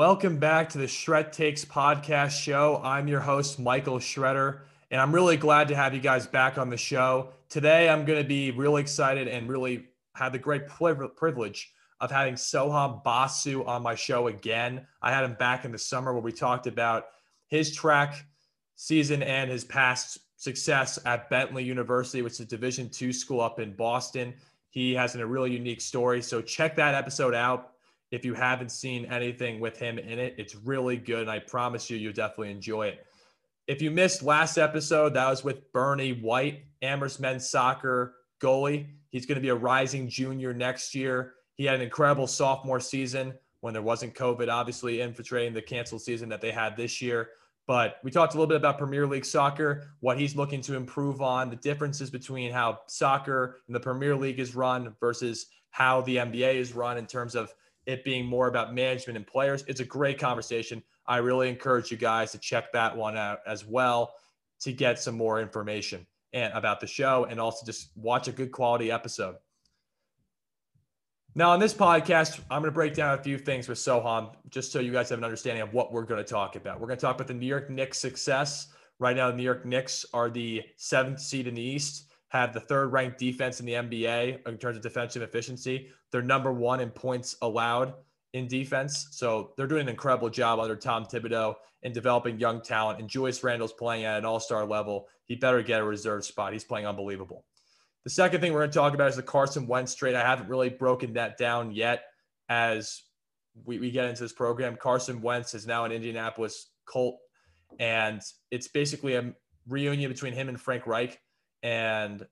Welcome back to the Shred Takes podcast show. I'm your host, Michael Shredder, and I'm really glad to have you guys back on the show. Today, I'm going to be really excited and really have the great privilege of having Soham Basu on my show again. I had him back in the summer where we talked about his track season and his past success at Bentley University, which is a Division two school up in Boston. He has a really unique story. So check that episode out if you haven't seen anything with him in it. It's really good. And I promise you, you'll definitely enjoy it. If you missed last episode, that was with Bernie White, Amherst men's soccer goalie. He's going to be a rising junior next year. He had an incredible sophomore season when there wasn't COVID, obviously infiltrating the canceled season that they had this year. But we talked a little bit about Premier League soccer, what he's looking to improve on, the differences between how soccer and the Premier League is run versus how the NBA is run in terms of it being more about management and players. It's a great conversation. I really encourage you guys to check that one out as well to get some more information and about the show and also just watch a good quality episode. Now, on this podcast, I'm going to break down a few things with Soham just so you guys have an understanding of what we're going to talk about. We're going to talk about the New York Knicks' success. Right now, the New York Knicks are the seventh seed in the East, have the third ranked defense in the NBA in terms of defensive efficiency. They're number one in points allowed in defense. So they're doing an incredible job under Tom Thibodeau in developing young talent. And Julius Randle's playing at an all star level. He better get a reserve spot. He's playing unbelievable. The second thing we're going to talk about is the Carson Wentz trade. I haven't really broken that down yet as we, we get into this program. Carson Wentz is now an Indianapolis Colt, and it's basically a reunion between him and Frank Reich. And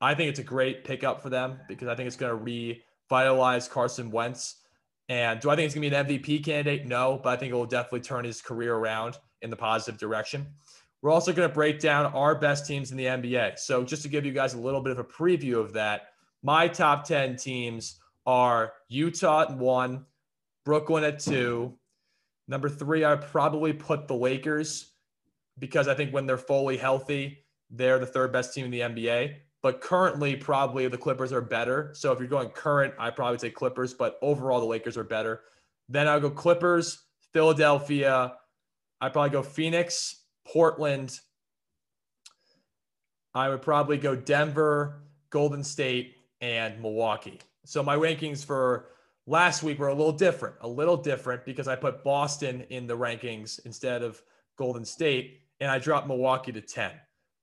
I think it's a great pickup for them because I think it's going to revitalize Carson Wentz. And do I think it's going to be an MVP candidate? No, but I think it will definitely turn his career around in the positive direction. We're also going to break down our best teams in the NBA. So, just to give you guys a little bit of a preview of that, my top 10 teams are Utah at one, Brooklyn at two. Number three, I probably put the Lakers because I think when they're fully healthy, they're the third best team in the NBA. But currently, probably the Clippers are better. So if you're going current, I probably say Clippers, but overall, the Lakers are better. Then I'll go Clippers, Philadelphia. I probably go Phoenix, Portland. I would probably go Denver, Golden State, and Milwaukee. So my rankings for last week were a little different, a little different because I put Boston in the rankings instead of Golden State, and I dropped Milwaukee to 10.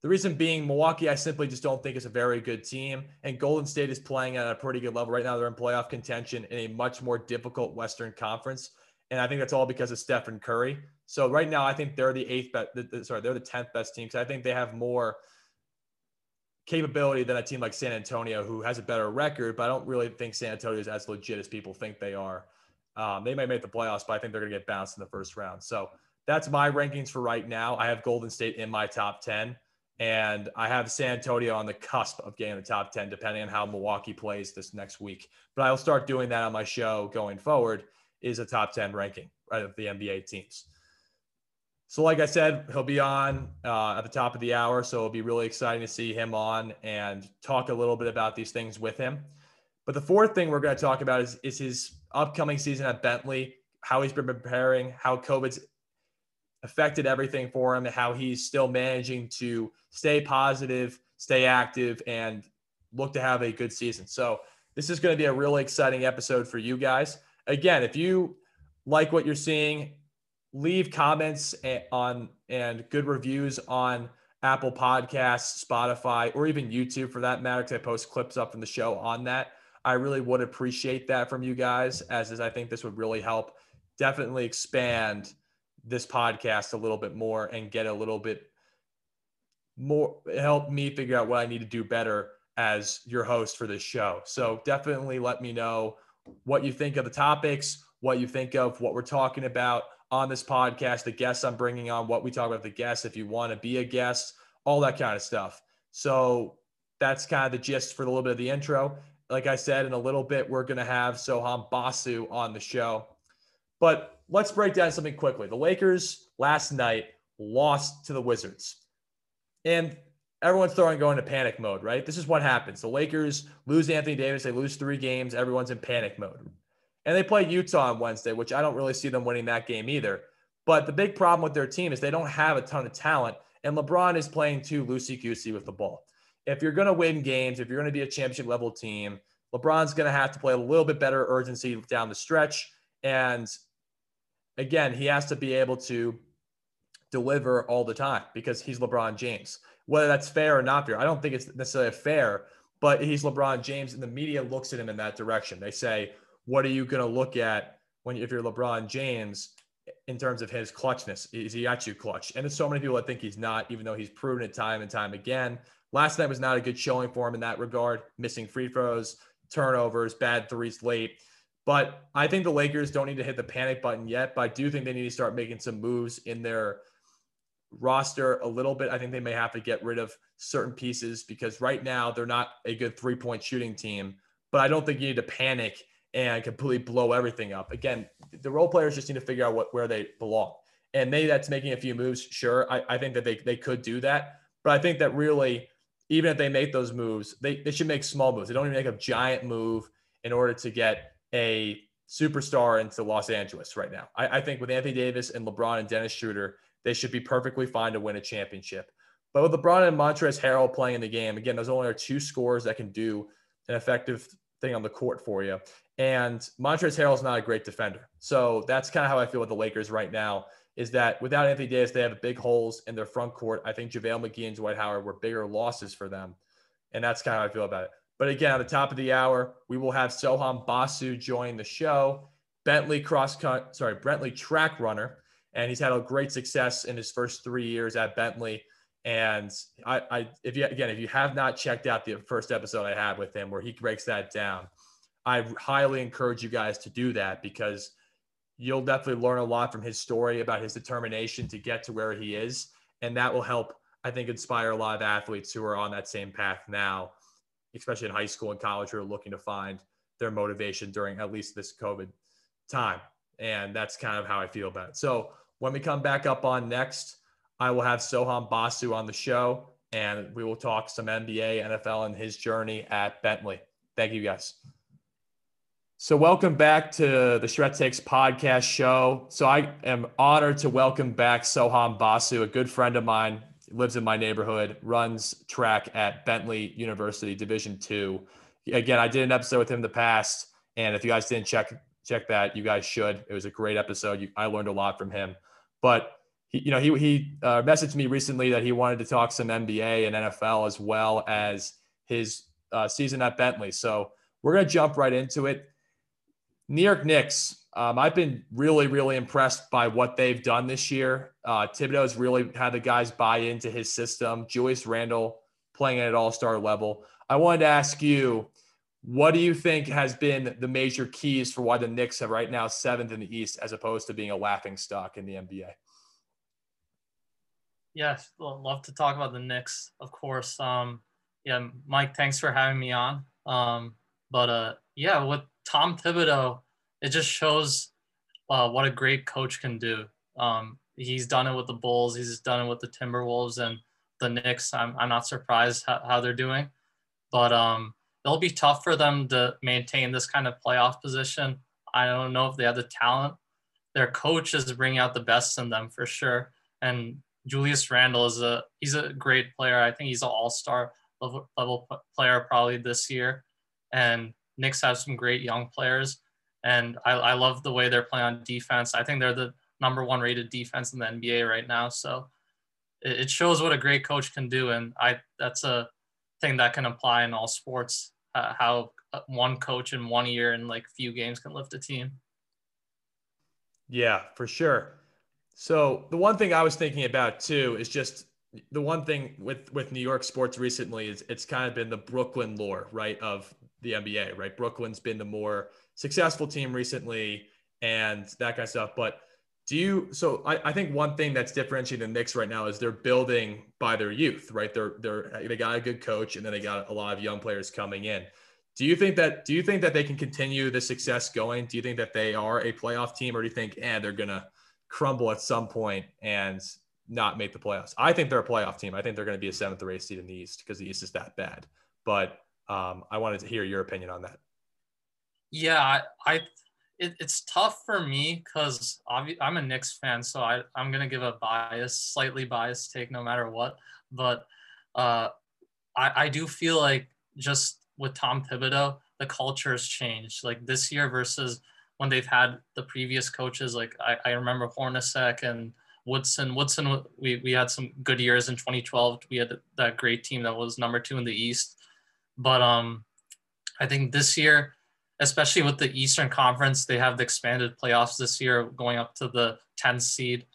The reason being, Milwaukee, I simply just don't think is a very good team. And Golden State is playing at a pretty good level right now. They're in playoff contention in a much more difficult Western Conference. And I think that's all because of Stephen Curry. So right now, I think they're the eighth best. Sorry, they're the tenth best team because I think they have more capability than a team like San Antonio, who has a better record. But I don't really think San Antonio is as legit as people think they are. Um, they might make the playoffs, but I think they're going to get bounced in the first round. So that's my rankings for right now. I have Golden State in my top ten, and I have San Antonio on the cusp of getting the top ten, depending on how Milwaukee plays this next week. But I'll start doing that on my show going forward. Is a top ten ranking right, of the NBA teams. So, like I said, he'll be on uh, at the top of the hour. So it'll be really exciting to see him on and talk a little bit about these things with him. But the fourth thing we're going to talk about is, is his upcoming season at Bentley, how he's been preparing, how COVID's affected everything for him, and how he's still managing to stay positive, stay active, and look to have a good season. So, this is going to be a really exciting episode for you guys. Again, if you like what you're seeing, leave comments on and good reviews on Apple Podcasts, Spotify, or even YouTube for that matter, because I post clips up from the show on that. I really would appreciate that from you guys, as is I think this would really help definitely expand this podcast a little bit more and get a little bit more help me figure out what I need to do better as your host for this show. So definitely let me know what you think of the topics, what you think of what we're talking about on this podcast, the guests I'm bringing on, what we talk about the guests, if you want to be a guest, all that kind of stuff. So that's kind of the gist for a little bit of the intro. Like I said, in a little bit, we're going to have Soham Basu on the show. But let's break down something quickly. The Lakers last night lost to the Wizards. And everyone's throwing going into panic mode, right? This is what happens. The Lakers lose Anthony Davis, they lose three games, everyone's in panic mode. And they play Utah on Wednesday, which I don't really see them winning that game either. But the big problem with their team is they don't have a ton of talent. And LeBron is playing too loosey goosey with the ball. If you're going to win games, if you're going to be a championship level team, LeBron's going to have to play a little bit better urgency down the stretch. And again, he has to be able to deliver all the time because he's LeBron James. Whether that's fair or not fair, I don't think it's necessarily fair, but he's LeBron James, and the media looks at him in that direction. They say, "What are you going to look at when if you're LeBron James in terms of his clutchness? Is he actually clutch?" And there's so many people that think he's not, even though he's proven it time and time again. Last night was not a good showing for him in that regard, missing free throws, turnovers, bad threes late. But I think the Lakers don't need to hit the panic button yet. But I do think they need to start making some moves in their roster a little bit. I think they may have to get rid of certain pieces because right now they're not a good three point shooting team. But I don't think you need to panic and completely blow everything up. Again, the role players just need to figure out what where they belong. And maybe that's making a few moves. Sure. I, I think that they, they could do that. But I think that really even if they make those moves, they, they should make small moves. They don't even make a giant move in order to get a superstar into Los Angeles right now. I, I think with Anthony Davis and LeBron and Dennis Schroeder, they should be perfectly fine to win a championship. But with LeBron and Montrezl Harrell playing in the game, again, those only are two scores that can do an effective thing on the court for you. And Montrezl Harrell is not a great defender. So that's kind of how I feel with the Lakers right now is that without Anthony Davis, they have big holes in their front court. I think JaVale McGee and Dwight Howard were bigger losses for them. And that's kind of how I feel about it. But again, at the top of the hour, we will have Soham Basu join the show. Bentley cross cut, sorry, Bentley track runner. And he's had a great success in his first three years at Bentley. And I, I, if you again, if you have not checked out the first episode I had with him where he breaks that down, I highly encourage you guys to do that because you'll definitely learn a lot from his story about his determination to get to where he is. And that will help, I think, inspire a lot of athletes who are on that same path now, especially in high school and college, who are looking to find their motivation during at least this COVID time. And that's kind of how I feel about it. So when we come back up on next, I will have Soham Basu on the show and we will talk some NBA, NFL, and his journey at Bentley. Thank you guys. So, welcome back to the Shred Takes podcast show. So, I am honored to welcome back Soham Basu, a good friend of mine, lives in my neighborhood, runs track at Bentley University, Division Two. Again, I did an episode with him in the past, and if you guys didn't check check that, you guys should. It was a great episode. You, I learned a lot from him. But he, you know, he he uh, messaged me recently that he wanted to talk some NBA and NFL as well as his uh, season at Bentley. So we're gonna jump right into it New York Knicks. Um, I've been really, really impressed by what they've done this year. Uh, Thibodeau's really had the guys buy into his system. Julius Randle playing at an all star level. I wanted to ask you, what do you think has been the major keys for why the Knicks are right now seventh in the East as opposed to being a laughing stock in the NBA? Yes, love to talk about the Knicks, of course. Um, yeah, Mike, thanks for having me on. Um, but uh, yeah, with Tom Thibodeau, it just shows uh, what a great coach can do. Um, he's done it with the Bulls. He's done it with the Timberwolves and the Knicks. I'm, I'm not surprised how, how they're doing, but um, it'll be tough for them to maintain this kind of playoff position. I don't know if they have the talent. Their coach is bringing out the best in them for sure. And Julius Randle is a he's a great player. I think he's an all star level, level player probably this year. And Knicks have some great young players, and I, I love the way they're playing on defense. I think they're the number one rated defense in the NBA right now. So it, it shows what a great coach can do, and I that's a thing that can apply in all sports. Uh, how one coach in one year and like few games can lift a team. Yeah, for sure. So the one thing I was thinking about too is just the one thing with with New York sports recently is it's kind of been the Brooklyn lore, right? Of the NBA, right? Brooklyn's been the more successful team recently and that kind of stuff. But do you so I, I think one thing that's differentiating the Knicks right now is they're building by their youth, right? They're they're they got a good coach and then they got a lot of young players coming in. Do you think that do you think that they can continue the success going? Do you think that they are a playoff team or do you think eh, they're gonna crumble at some point and not make the playoffs? I think they're a playoff team. I think they're gonna be a seventh or eighth seed in the East because the East is that bad. But um, I wanted to hear your opinion on that. Yeah, I, I it, it's tough for me because I'm a Knicks fan, so I, I'm gonna give a bias, slightly biased take no matter what. But uh, I, I do feel like just with Tom Thibodeau, the culture has changed. Like this year versus when they've had the previous coaches. Like I, I remember Hornacek and Woodson. Woodson, we, we had some good years in 2012. We had that great team that was number two in the East. But um, I think this year especially with the Eastern Conference, they have the expanded playoffs this year going up to the 10th seed.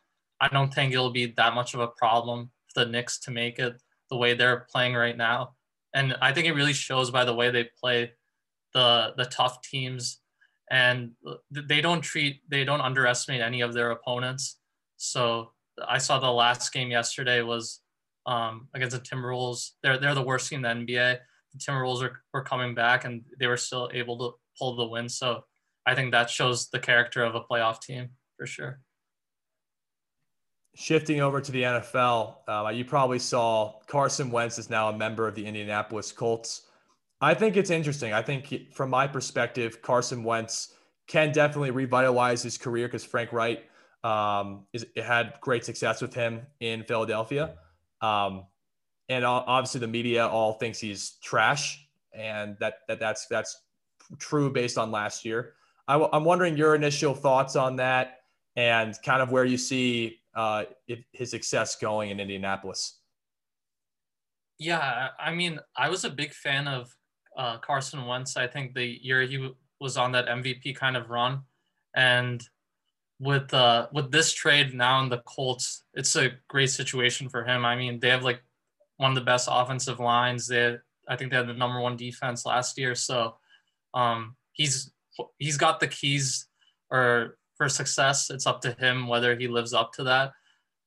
I don't think it'll be that much of a problem for the Knicks to make it the way they're playing right now. And I think it really shows by the way they play the the tough teams and they don't treat they don't underestimate any of their opponents. So I saw the last game yesterday was um, against the Timberwolves. They're they're the worst team in the NBA. The Timberwolves are, were coming back and they were still able to pull the win. So I think that shows the character of a playoff team for sure. Shifting over to the NFL, uh, you probably saw Carson Wentz is now a member of the Indianapolis Colts. I think it's interesting. I think, from my perspective, Carson Wentz can definitely revitalize his career because Frank Reich um, is, had great success with him in Philadelphia. Um, and obviously, the media all thinks he's trash, and that, that that's that's true based on last year. I, am wondering your initial thoughts on that and kind of where you see uh, his success going in Indianapolis. Yeah, I mean, I was a big fan of uh, Carson Wentz. I think the year he was on that MVP kind of run, and with uh, with this trade now in the Colts, it's a great situation for him. I mean, they have like one of the best offensive lines. They, I think, they had the number one defense last year. So um, he's he's got the keys or for success. It's up to him whether he lives up to that.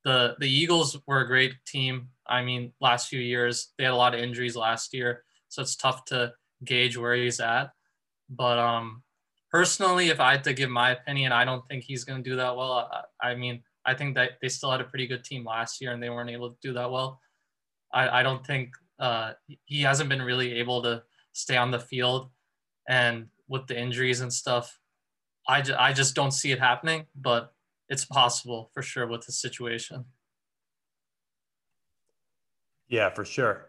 The the Eagles were a great team. I mean, last few years they had a lot of injuries last year, so it's tough to gauge where he's at. But um, personally, if I had to give my opinion, I don't think he's going to do that well. I, I, mean, I think that they still had a pretty good team last year and they weren't able to do that well. I, I don't think uh, he hasn't been really able to stay on the field and with the injuries and stuff, I, ju- I just don't see it happening, but it's possible for sure with the situation. Yeah, for sure.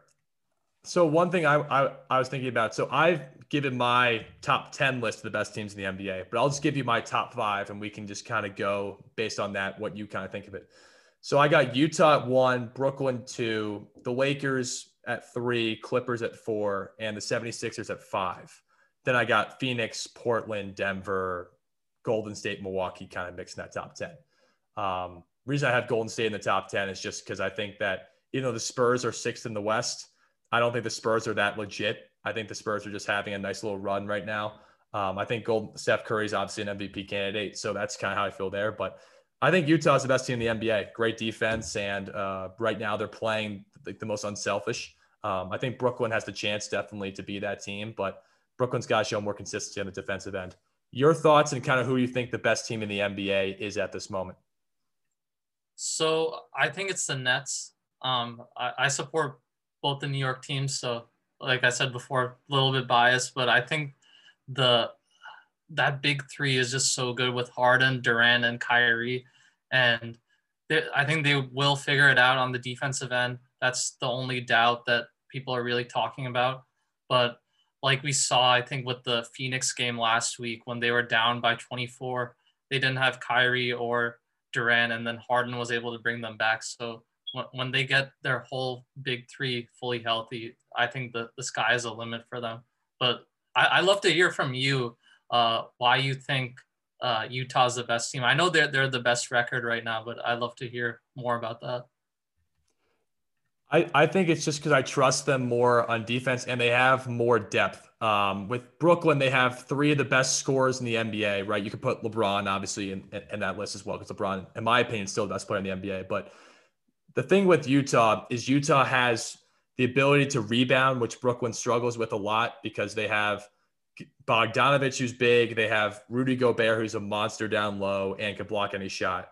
So one thing I, I, I was thinking about, so I've given my top 10 list of the best teams in the NBA, but I'll just give you my top five and we can just kind of go based on that, what you kind of think of it. So I got Utah at one, Brooklyn two, the Lakers at three, Clippers at four, and the 76ers at five. Then I got Phoenix, Portland, Denver, Golden State, Milwaukee kind of mixing that top 10. Um, reason I have Golden State in the top 10 is just because I think that, you know, the Spurs are sixth in the West. I don't think the Spurs are that legit. I think the Spurs are just having a nice little run right now. Um, I think Gold, Steph Curry is obviously an MVP candidate. So that's kind of how I feel there. But I think Utah is the best team in the NBA. Great defense. And uh, right now they're playing like the most unselfish. Um, I think Brooklyn has the chance definitely to be that team. But Brooklyn's got to show more consistency on the defensive end. Your thoughts and kind of who you think the best team in the NBA is at this moment? So I think it's the Nets. Um, I, I support both the New York teams. So, like I said before, a little bit biased, but I think the that big three is just so good with Harden, Durant, and Kyrie, and they, I think they will figure it out on the defensive end. That's the only doubt that people are really talking about. But like we saw, I think with the Phoenix game last week when they were down by 24, they didn't have Kyrie or Durant, and then Harden was able to bring them back. So when they get their whole big three fully healthy, I think the, the sky is a limit for them. But I, I love to hear from you uh, why you think uh, Utah's the best team. I know they're, they're the best record right now, but I'd love to hear more about that. I, I think it's just because I trust them more on defense and they have more depth. Um, with Brooklyn, they have three of the best scorers in the NBA, right? You could put LeBron obviously in, in, that list as well because LeBron, in my opinion, is still the best player in the NBA. But the thing with Utah is Utah has the ability to rebound, which Brooklyn struggles with a lot because they have Bogdanovich, who's big. They have Rudy Gobert, who's a monster down low and can block any shot.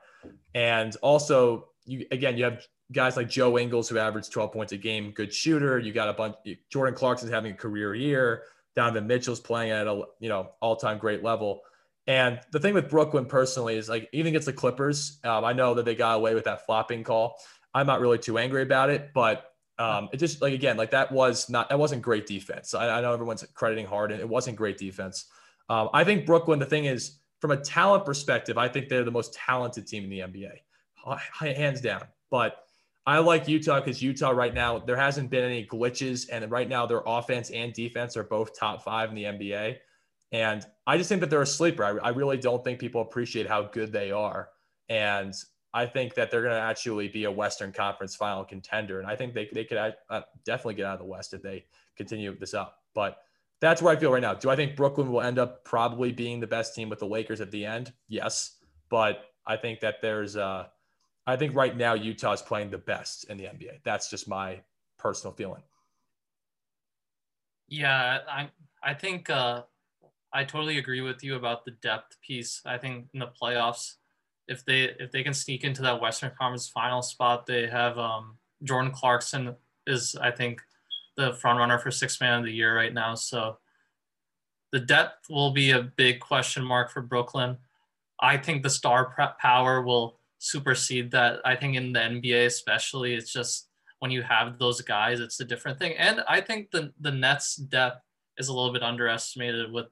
And also, you again, you have guys like Joe Ingles who averaged 12 points a game, good shooter. You got a bunch. Jordan Clarkson's having a career year. Donovan Mitchell's playing at a you know all time great level, And the thing with Brooklyn personally is like even against the Clippers, um, I know that they got away with that flopping call. I'm not really too angry about it, but um, it just like again, like that was not that wasn't great defense. I, I know everyone's crediting Harden. It wasn't great defense. Um, I think Brooklyn. The thing is, from a talent perspective, I think they're the most talented team in the NBA, hands down. But I like Utah because Utah right now there hasn't been any glitches, and right now their offense and defense are both top five in the NBA. And I just think that they're a sleeper. I, I really don't think people appreciate how good they are. And I think that they're going to actually be a Western Conference final contender. And I think they, they could uh, definitely get out of the West if they continue this up. But that's where I feel right now. Do I think Brooklyn will end up probably being the best team with the Lakers at the end? Yes. But I think that there's, uh, I think right now Utah is playing the best in the NBA. That's just my personal feeling. Yeah, I I think uh, I totally agree with you about the depth piece. I think in the playoffs, if they if they can sneak into that Western Conference final spot, they have um, Jordan Clarkson is I think the front runner for six man of the year right now. So the depth will be a big question mark for Brooklyn. I think the star power will supersede that. I think in the NBA especially, it's just when you have those guys, it's a different thing. And I think the the Nets depth is a little bit underestimated with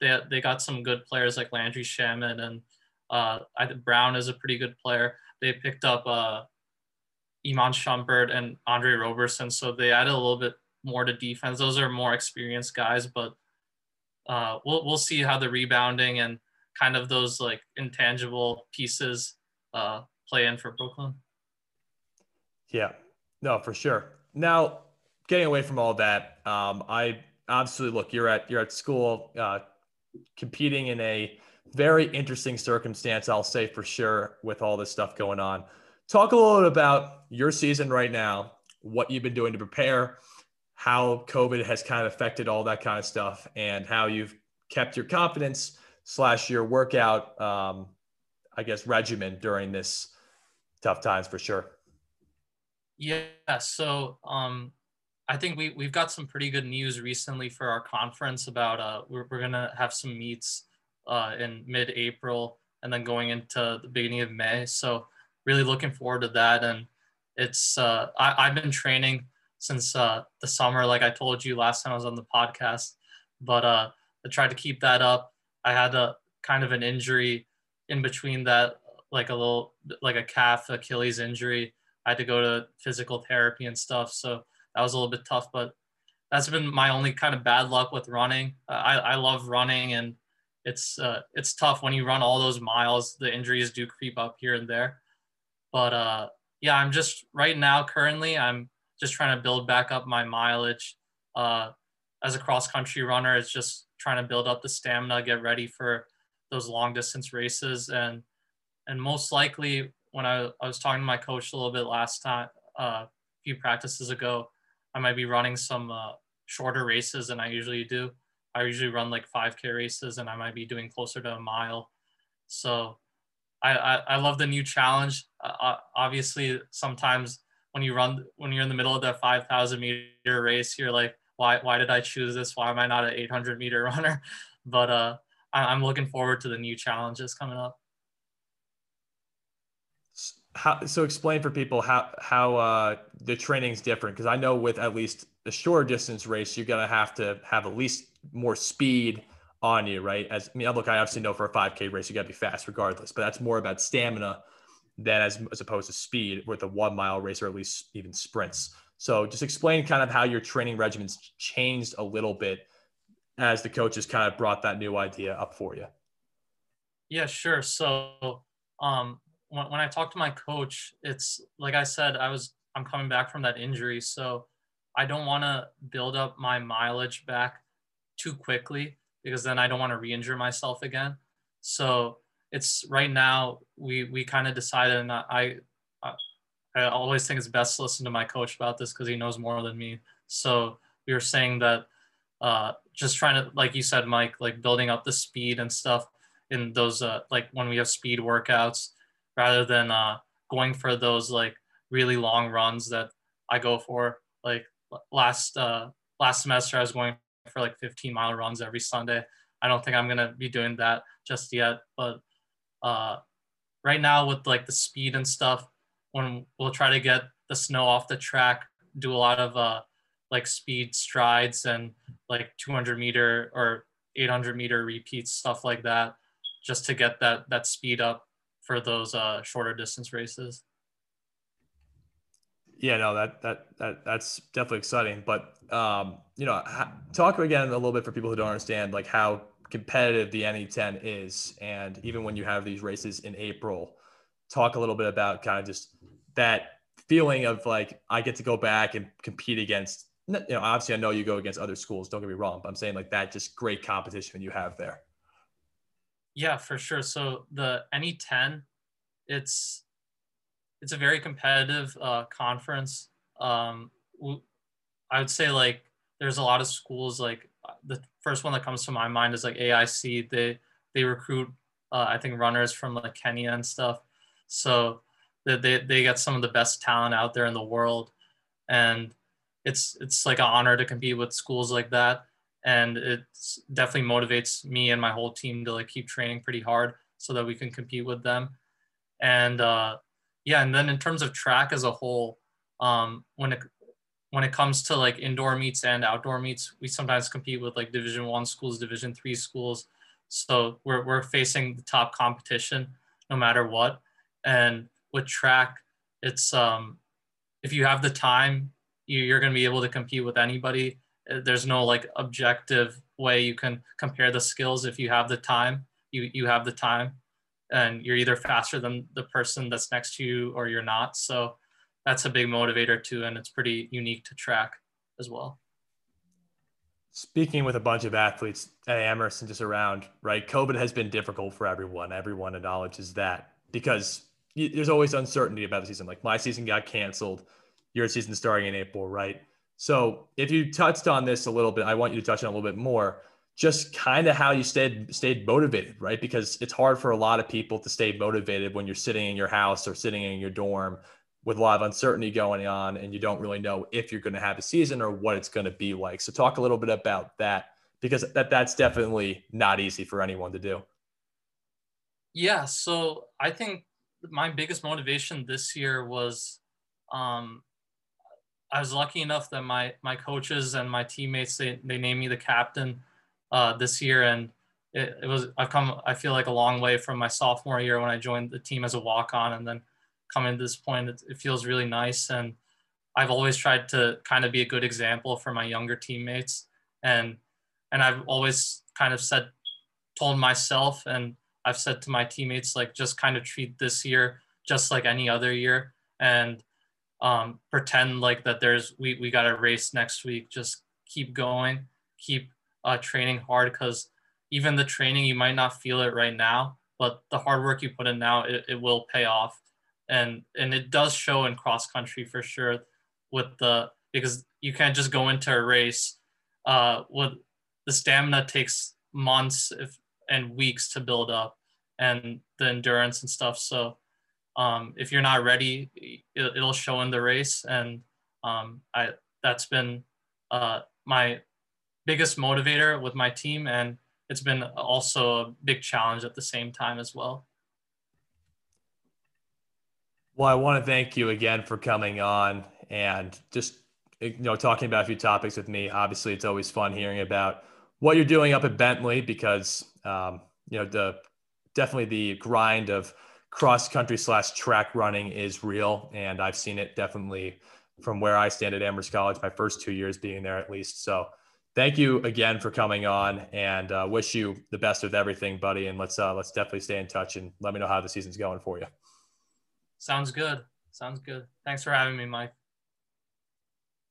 they, they got some good players like Landry Shamet and uh, I Brown is a pretty good player. They picked up uh, Iman Shumpert and Andre Roberson, so they added a little bit more to defense. Those are more experienced guys, but uh, we'll we'll see how the rebounding and kind of those like intangible pieces uh, play in for Brooklyn. Yeah, no, for sure. Now, getting away from all that, um, I obviously look. You're at you're at school, uh, competing in a very interesting circumstance, I'll say for sure, with all this stuff going on. Talk a little bit about your season right now, what you've been doing to prepare, how COVID has kind of affected all that kind of stuff, and how you've kept your confidence slash your workout, um, I guess, regimen during this tough times for sure. Yeah. So um, I think we, we've got some pretty good news recently for our conference about uh, we're, we're going to have some meets uh, in mid-April and then going into the beginning of May. So really looking forward to that. And it's uh, I, I've been training since uh, the summer, like I told you last time I was on the podcast. But uh, I tried to keep that up. I had a kind of an injury in between that, like a little like a calf Achilles injury. I had to go to physical therapy and stuff. So that was a little bit tough, but that's been my only kind of bad luck with running. Uh, I, I love running and it's uh, it's tough when you run all those miles. The injuries do creep up here and there, but uh, yeah, I'm just right now currently I'm just trying to build back up my mileage. Uh, as a cross country runner, it's just trying to build up the stamina, get ready for those long distance races, and and most likely when I, I was talking to my coach a little bit last time, uh, a few practices ago, I might be running some uh, shorter races than I usually do. I usually run like 5K races and I might be doing closer to a mile. So I, I, I love the new challenge. Uh, uh obviously, sometimes when you run, when you're in the middle of that 5,000 meter race, you're like, why, why did I choose this? Why am I not an 800 meter runner? But uh, I'm looking forward to the new challenges coming up. How, so explain for people how how uh, the training's different because I know with at least the short distance race you're gonna have to have at least more speed on you, right? As I mean, look, I obviously know for a 5K race, you got to be fast regardless, but that's more about stamina than as, as opposed to speed with a one mile race or at least even sprints. So just explain kind of how your training regimens changed a little bit as the coaches kind of brought that new idea up for you. Yeah, sure. So um, when, when I talked to my coach, it's like I said, I was I'm coming back from that injury, so I don't want to build up my mileage back too quickly because then I don't want to re-injure myself again. So it's right now we we kind of decided, and I, I I always think it's best to listen to my coach about this because he knows more than me. So we were saying that uh, just trying to, like you said, Mike, like building up the speed and stuff in those uh, like when we have speed workouts, rather than uh, going for those like really long runs that I go for. Like last uh, last semester, I was going for like 15 mile runs every Sunday. I don't think I'm gonna be doing that just yet. But uh, right now with like the speed and stuff, when we'll try to get the snow off the track, do a lot of uh, like speed strides and like 200 meter or 800 meter repeats, stuff like that, just to get that that speed up for those uh, shorter distance races. Yeah, no, that that that that's definitely exciting. But um, you know, talk again a little bit for people who don't understand like how competitive the NE10 is, and even when you have these races in April, talk a little bit about kind of just that feeling of like I get to go back and compete against. You know, obviously I know you go against other schools. Don't get me wrong, but I'm saying like that just great competition you have there. Yeah, for sure. So the NE10, it's it's a very competitive uh, conference. Um, I would say like there's a lot of schools like the first one that comes to my mind is like AIC. They they recruit uh, I think runners from like Kenya and stuff. So they, they they get some of the best talent out there in the world, and it's it's like an honor to compete with schools like that. And it definitely motivates me and my whole team to like keep training pretty hard so that we can compete with them. And uh, yeah, and then in terms of track as a whole, um, when it when it comes to like indoor meets and outdoor meets, we sometimes compete with like Division One schools, Division Three schools. So we're we're facing the top competition no matter what. And with track, it's um, if you have the time, you're going to be able to compete with anybody. Uh, there's no like objective way you can compare the skills. If you have the time, you you have the time and you're either faster than the person that's next to you or you're not. So that's a big motivator too, and it's pretty unique to track as well. Speaking with a bunch of athletes at Amherst and just around, right? COVID has been difficult for everyone. Everyone acknowledges that because there's always uncertainty about the season. Like my season got canceled, your season starting in April, right? So if you touched on this a little bit, I want you to touch on a little bit more just kind of how you stayed stayed motivated, right? Because it's hard for a lot of people to stay motivated when you're sitting in your house or sitting in your dorm with a lot of uncertainty going on and you don't really know if you're going to have a season or what it's going to be like. So talk a little bit about that because that that's definitely not easy for anyone to do. Yeah, so I think my biggest motivation this year was um, I was lucky enough that my my coaches and my teammates they, they named me the captain uh, this year, and it, it, was I've come I feel like a long way from my sophomore year when I joined the team as a walk on, and then coming to this point, it, it feels really nice. And I've always tried to kind of be a good example for my younger teammates, and and I've always kind of said told myself and I've said to my teammates like just kind of treat this year just like any other year. And um, pretend like that there's we, we got a race next week. Just keep going keep uh, training hard because even the training you might not feel it right now but the hard work you put in now it, it will pay off. And and it does show in cross country for sure with the because you can't just go into a race uh, with the stamina takes months if and weeks to build up and the endurance and stuff. So um, if you're not ready it, will show in the race. And um, I that's been uh, my biggest motivator with my team. And it's been also a big challenge at the same time as well. Well i want to thank you again for coming on and just you know talking about a few topics with me. Obviously it's always fun hearing about what you're doing up at bentley because um, you know the definitely the grind of cross country slash track running is real and i've seen it definitely from where i stand at amherst college my first two years being there at least. So thank you again for coming on and uh, wish you the best with everything buddy and let's uh, let's definitely stay in touch and let me know how the season's going for you. Sounds good. Sounds good. Thanks for having me mike